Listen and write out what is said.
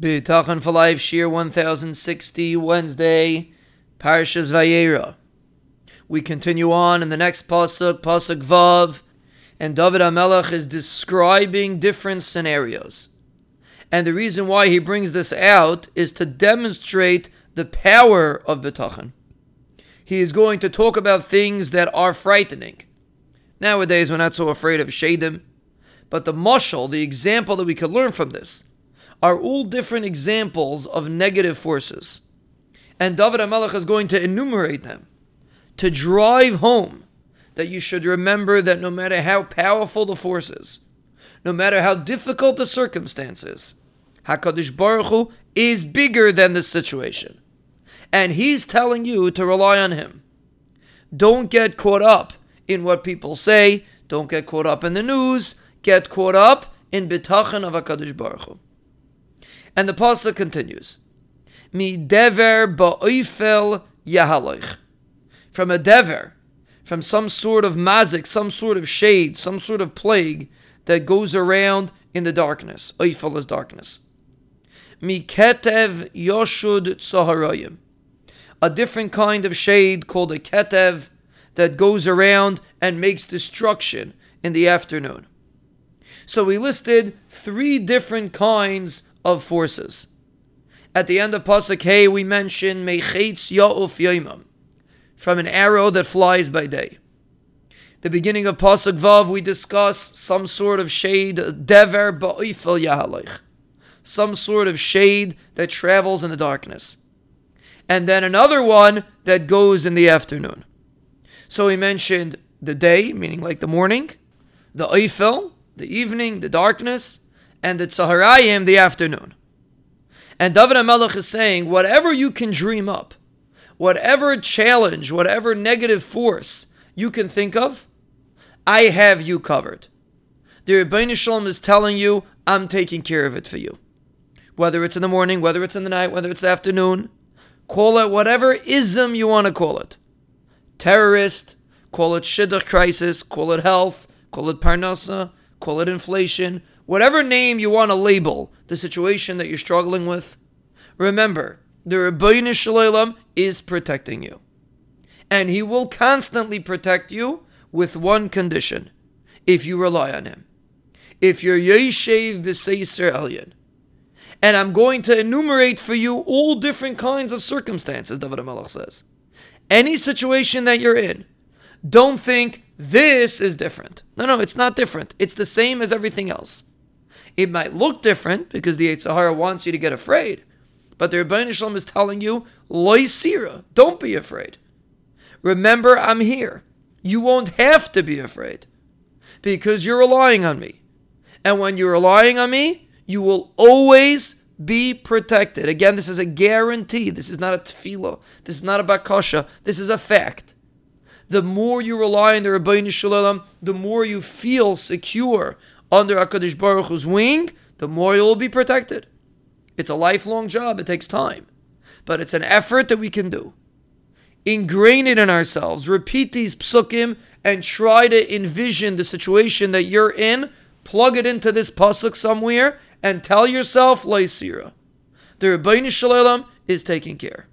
Bitachon for Life, Shiur 1060, Wednesday, Parshas Vayera. We continue on in the next pasuk, pasuk Vav, and David HaMelech is describing different scenarios. And the reason why he brings this out is to demonstrate the power of bitachon. He is going to talk about things that are frightening. Nowadays, we're not so afraid of Shadim, but the mushal, the example that we could learn from this, are all different examples of negative forces. And David HaMelech is going to enumerate them to drive home that you should remember that no matter how powerful the force is, no matter how difficult the circumstances, HaKadosh Baruch Hu is bigger than the situation. And He's telling you to rely on Him. Don't get caught up in what people say. Don't get caught up in the news. Get caught up in bitachon of HaKadosh Baruch Hu. And the pasuk continues, "Mi dever ba'oifel yahaloich," from a dever, from some sort of mazik, some sort of shade, some sort of plague that goes around in the darkness. Oifel is darkness. Mi ketev yoshud tzaharayim, a different kind of shade called a ketev that goes around and makes destruction in the afternoon. So we listed three different kinds of forces. At the end of Pasuk Hey, we mention Mechetz Ya'uf Yoimam, from an arrow that flies by day. The beginning of Pasuk Vav, we discuss some sort of shade, Dever Ba'ifel Yahalich, some sort of shade that travels in the darkness. And then another one that goes in the afternoon. So we mentioned the day, meaning like the morning, the oifel, the evening, the darkness, and the Tzaharayim the afternoon. And David HaMelech is saying, whatever you can dream up, whatever challenge, whatever negative force you can think of, I have you covered. The Ribono Shel Olam is telling you, I'm taking care of it for you. Whether it's in the morning, whether it's in the night, whether it's the afternoon, call it whatever ism you want to call it. Terrorist, call it shidduch crisis, call it health, call it parnasa, call it inflation, whatever name you want to label the situation that you're struggling with, remember, the Ribono Shel Olam is protecting you. And he will constantly protect you with one condition if you rely on him. If you're Yeshev B'Seiser Elyon. And I'm going to enumerate for you all different kinds of circumstances, David HaMelech says. Any situation that you're in, don't think this is different. No, no, it's not different. It's the same as everything else. It might look different because the Yetzer Hara wants you to get afraid. But the Ribono Shel Olam is telling you, loy sira, don't be afraid. Remember, I'm here. You won't have to be afraid because you're relying on me. And when you're relying on me, you will always be protected. Again, this is a guarantee. This is not a tefillah. This is not a bakasha. This is a fact. The more you rely on the Ribono Shel Olam, the more you feel secure under HaKadosh Baruch Hu's wing, the more you'll be protected. It's a lifelong job, it takes time. But it's an effort that we can do. Ingrain it in ourselves, repeat these psukim, and try to envision the situation that you're in, plug it into this pasuk somewhere, and tell yourself, Laisira. The Ribono Shel Olam is taking care.